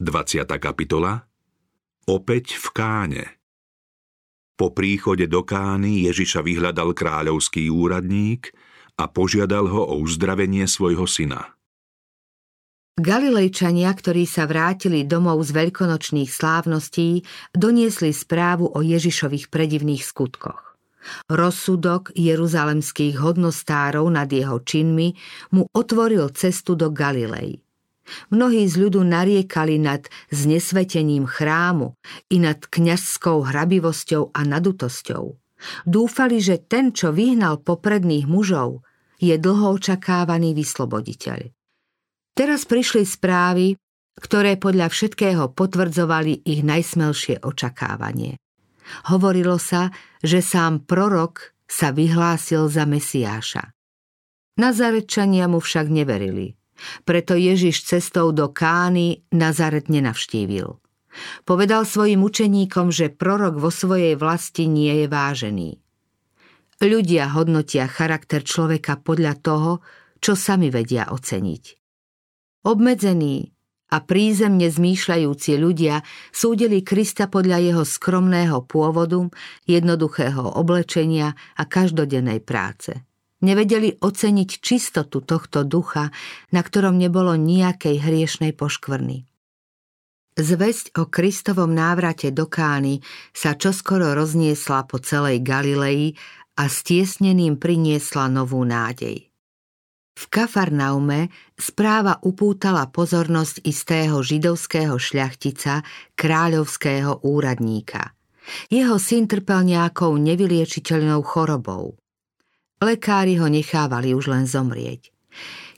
20. kapitola Opäť v Káne Po príchode do Kány Ježiša vyhľadal kráľovský úradník a požiadal ho o uzdravenie svojho syna. Galilejčania, ktorí sa vrátili domov z veľkonočných slávností, doniesli správu o Ježišových predivných skutkoch. Rozsudok jeruzalemských hodnostárov nad jeho činmi mu otvoril cestu do Galilei. Mnohí z ľudu nariekali nad znesvetením chrámu i nad kňazskou hrabivosťou a nadutosťou. Dúfali, že ten, čo vyhnal popredných mužov, je dlho očakávaný vysloboditeľ. Teraz prišli správy, ktoré podľa všetkého potvrdzovali ich najsmelšie očakávanie. Hovorilo sa, že sám prorok sa vyhlásil za Mesiáša. Nazarečania mu však neverili – preto Ježiš cestou do Kány Nazaret nenavštívil. Povedal svojim učeníkom, že prorok vo svojej vlasti nie je vážený. Ľudia hodnotia charakter človeka podľa toho, čo sami vedia oceniť. Obmedzení a prízemne zmýšľajúci ľudia súdili Krista podľa jeho skromného pôvodu, jednoduchého oblečenia a každodennej práce – Nevedeli oceniť čistotu tohto ducha, na ktorom nebolo nejakej hriešnej poškvrny. Zväzť o Kristovom návrate do Kány sa čoskoro rozniesla po celej Galilei a stiesneným priniesla novú nádej. V Kafarnaume správa upútala pozornosť istého židovského šľachtica, kráľovského úradníka. Jeho syn trpel nejakou nevyliečiteľnou chorobou. Lekári ho nechávali už len zomrieť.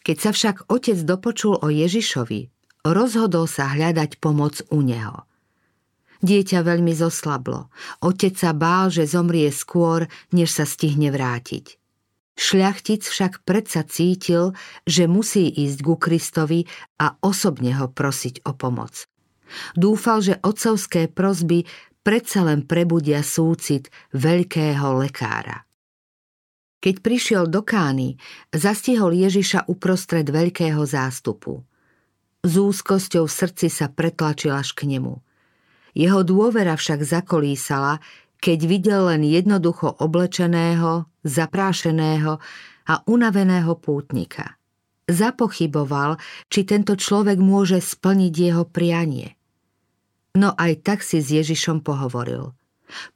Keď sa však otec dopočul o Ježišovi, rozhodol sa hľadať pomoc u neho. Dieťa veľmi zoslablo. Otec sa bál, že zomrie skôr, než sa stihne vrátiť. Šľachtic však predsa cítil, že musí ísť ku Kristovi a osobne ho prosiť o pomoc. Dúfal, že otcovské prozby predsa len prebudia súcit veľkého lekára. Keď prišiel do Kány, zastihol Ježiša uprostred veľkého zástupu. Z úzkosťou v srdci sa pretlačil až k nemu. Jeho dôvera však zakolísala, keď videl len jednoducho oblečeného, zaprášeného a unaveného pútnika. Zapochyboval, či tento človek môže splniť jeho prianie. No aj tak si s Ježišom pohovoril –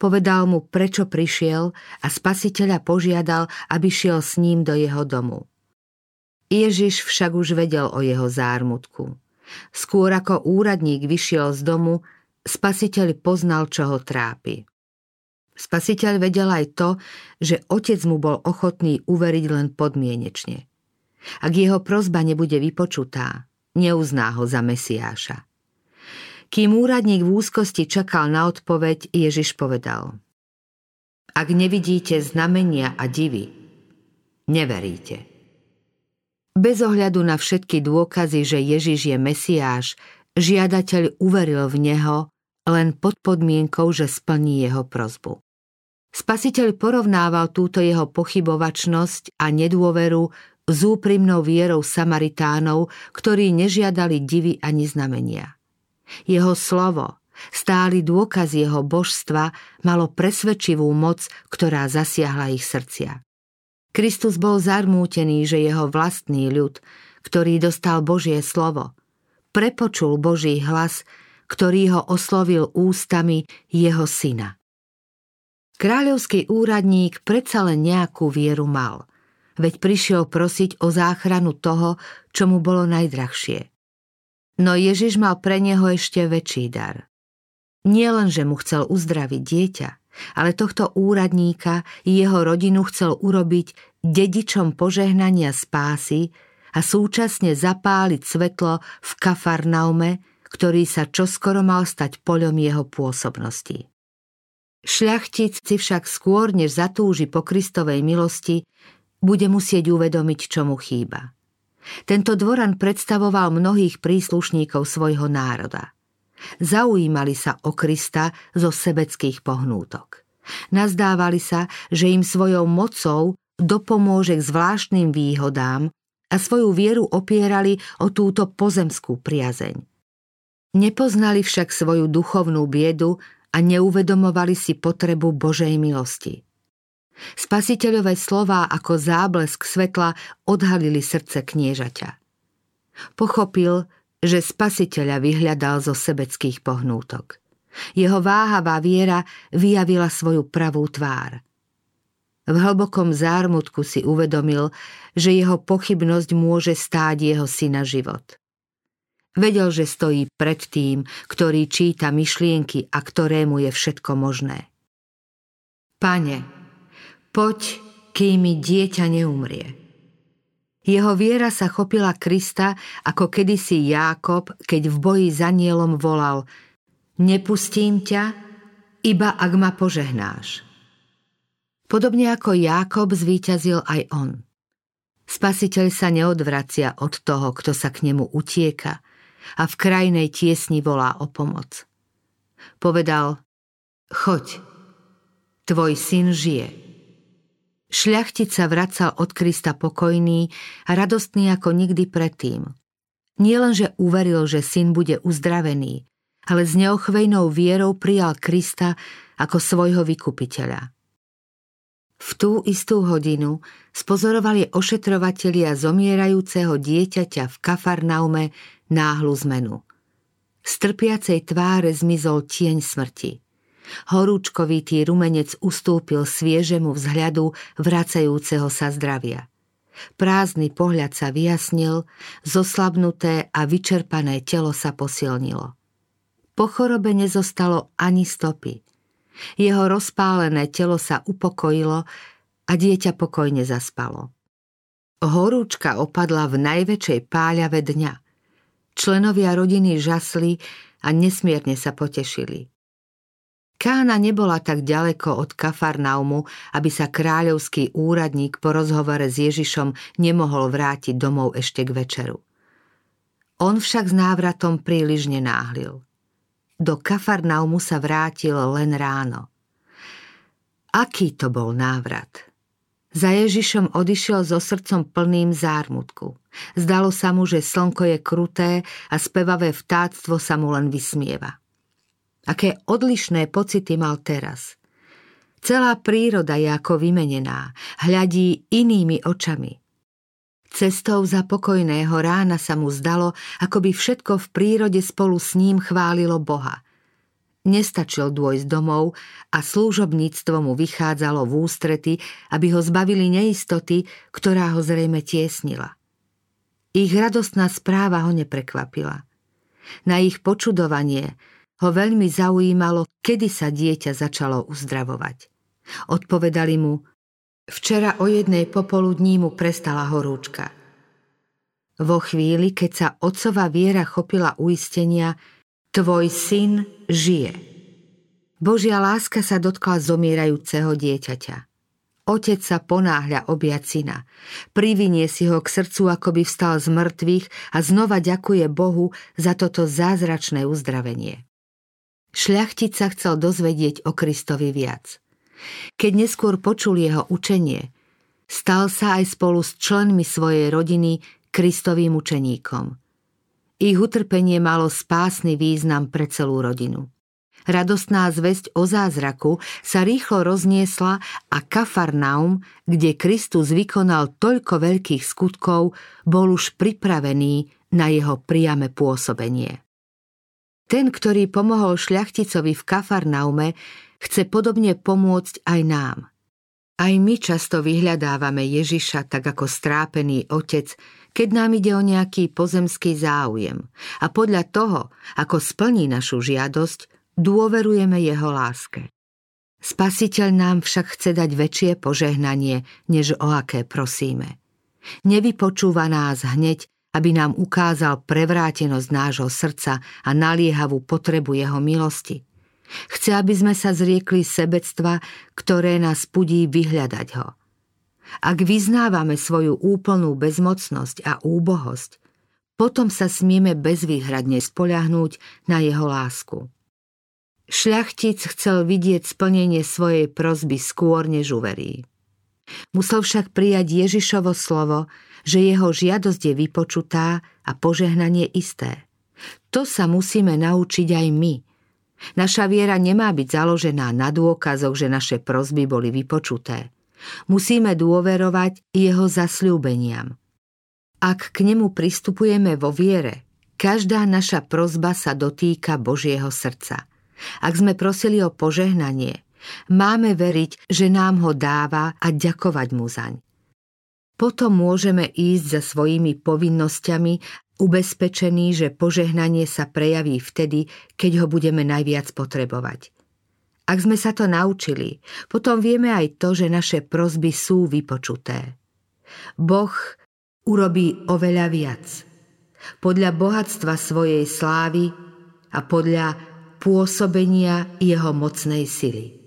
Povedal mu, prečo prišiel a spasiteľa požiadal, aby šiel s ním do jeho domu. Ježiš však už vedel o jeho zármutku. Skôr ako úradník vyšiel z domu, spasiteľ poznal, čo ho trápi. Spasiteľ vedel aj to, že otec mu bol ochotný uveriť len podmienečne. Ak jeho prozba nebude vypočutá, neuzná ho za Mesiáša. Kým úradník v úzkosti čakal na odpoveď, Ježiš povedal Ak nevidíte znamenia a divy, neveríte. Bez ohľadu na všetky dôkazy, že Ježiš je Mesiáš, žiadateľ uveril v Neho len pod podmienkou, že splní jeho prozbu. Spasiteľ porovnával túto jeho pochybovačnosť a nedôveru s úprimnou vierou Samaritánov, ktorí nežiadali divy ani znamenia. Jeho slovo, stály dôkaz jeho božstva, malo presvedčivú moc, ktorá zasiahla ich srdcia. Kristus bol zarmútený, že jeho vlastný ľud, ktorý dostal Božie slovo, prepočul Boží hlas, ktorý ho oslovil ústami jeho syna. Kráľovský úradník predsa len nejakú vieru mal, veď prišiel prosiť o záchranu toho, čo mu bolo najdrahšie – No Ježiš mal pre neho ešte väčší dar. Nie len, že mu chcel uzdraviť dieťa, ale tohto úradníka i jeho rodinu chcel urobiť dedičom požehnania spásy a súčasne zapáliť svetlo v Kafarnaume, ktorý sa čoskoro mal stať poľom jeho pôsobnosti. Šľachtic si však skôr, než zatúži po Kristovej milosti, bude musieť uvedomiť, čo mu chýba. Tento dvoran predstavoval mnohých príslušníkov svojho národa. Zaujímali sa o Krista zo sebeckých pohnútok. Nazdávali sa, že im svojou mocou dopomôže k zvláštnym výhodám a svoju vieru opierali o túto pozemskú priazeň. Nepoznali však svoju duchovnú biedu a neuvedomovali si potrebu Božej milosti. Spasiteľové slová ako záblesk svetla odhalili srdce kniežaťa. Pochopil, že spasiteľa vyhľadal zo sebeckých pohnútok. Jeho váhavá viera vyjavila svoju pravú tvár. V hlbokom zármutku si uvedomil, že jeho pochybnosť môže stáť jeho syna život. Vedel, že stojí pred tým, ktorý číta myšlienky a ktorému je všetko možné. Pane, poď, kým mi dieťa neumrie. Jeho viera sa chopila Krista, ako kedysi Jákob, keď v boji za nielom volal Nepustím ťa, iba ak ma požehnáš. Podobne ako Jákob zvíťazil aj on. Spasiteľ sa neodvracia od toho, kto sa k nemu utieka a v krajnej tiesni volá o pomoc. Povedal, choď, tvoj syn žije. Šľachtic sa vracal od Krista pokojný a radostný ako nikdy predtým. Nielenže uveril, že syn bude uzdravený, ale s neochvejnou vierou prijal Krista ako svojho vykupiteľa. V tú istú hodinu spozorovali ošetrovatelia zomierajúceho dieťaťa v Kafarnaume náhlu zmenu. Z trpiacej tváre zmizol tieň smrti. Horúčkovitý rumenec ustúpil sviežemu vzhľadu vracajúceho sa zdravia. Prázdny pohľad sa vyjasnil, zoslabnuté a vyčerpané telo sa posilnilo. Po chorobe nezostalo ani stopy. Jeho rozpálené telo sa upokojilo a dieťa pokojne zaspalo. Horúčka opadla v najväčšej páľave dňa. Členovia rodiny žasli a nesmierne sa potešili. Kána nebola tak ďaleko od Kafarnaumu, aby sa kráľovský úradník po rozhovore s Ježišom nemohol vrátiť domov ešte k večeru. On však s návratom príliš nenáhlil. Do Kafarnaumu sa vrátil len ráno. Aký to bol návrat? Za Ježišom odišiel so srdcom plným zármutku. Zdalo sa mu, že slnko je kruté a spevavé vtáctvo sa mu len vysmieva. Aké odlišné pocity mal teraz. Celá príroda je ako vymenená, hľadí inými očami – Cestou za pokojného rána sa mu zdalo, ako by všetko v prírode spolu s ním chválilo Boha. Nestačil dôjsť domov a slúžobníctvo mu vychádzalo v ústrety, aby ho zbavili neistoty, ktorá ho zrejme tiesnila. Ich radostná správa ho neprekvapila. Na ich počudovanie ho veľmi zaujímalo, kedy sa dieťa začalo uzdravovať. Odpovedali mu, Včera o jednej popoludní mu prestala horúčka. Vo chvíli, keď sa otcova viera chopila uistenia, tvoj syn žije. Božia láska sa dotkla zomierajúceho dieťaťa. Otec sa ponáhľa objať syna. Privinie si ho k srdcu, ako by vstal z mŕtvych a znova ďakuje Bohu za toto zázračné uzdravenie. Šľachtic sa chcel dozvedieť o Kristovi viac. Keď neskôr počul jeho učenie, stal sa aj spolu s členmi svojej rodiny Kristovým učeníkom. Ich utrpenie malo spásny význam pre celú rodinu. Radostná zväzť o zázraku sa rýchlo rozniesla a Kafarnaum, kde Kristus vykonal toľko veľkých skutkov, bol už pripravený na jeho priame pôsobenie. Ten, ktorý pomohol šľachticovi v Kafarnaume, chce podobne pomôcť aj nám. Aj my často vyhľadávame Ježiša tak ako strápený otec, keď nám ide o nejaký pozemský záujem a podľa toho, ako splní našu žiadosť, dôverujeme jeho láske. Spasiteľ nám však chce dať väčšie požehnanie, než o aké prosíme. Nevypočúva nás hneď, aby nám ukázal prevrátenosť nášho srdca a naliehavú potrebu jeho milosti. Chce, aby sme sa zriekli sebectva, ktoré nás pudí vyhľadať ho. Ak vyznávame svoju úplnú bezmocnosť a úbohosť, potom sa smieme bezvýhradne spoľahnúť na jeho lásku. Šľachtic chcel vidieť splnenie svojej prozby skôr, než uverí. Musel však prijať Ježišovo slovo, že jeho žiadosť je vypočutá a požehnanie isté. To sa musíme naučiť aj my. Naša viera nemá byť založená na dôkazoch, že naše prosby boli vypočuté. Musíme dôverovať jeho zasľúbeniam. Ak k nemu pristupujeme vo viere, každá naša prozba sa dotýka Božieho srdca. Ak sme prosili o požehnanie, máme veriť, že nám ho dáva a ďakovať mu zaň. Potom môžeme ísť za svojimi povinnosťami, ubezpečení, že požehnanie sa prejaví vtedy, keď ho budeme najviac potrebovať. Ak sme sa to naučili, potom vieme aj to, že naše prosby sú vypočuté. Boh urobí oveľa viac. Podľa bohatstva svojej slávy a podľa pôsobenia jeho mocnej sily.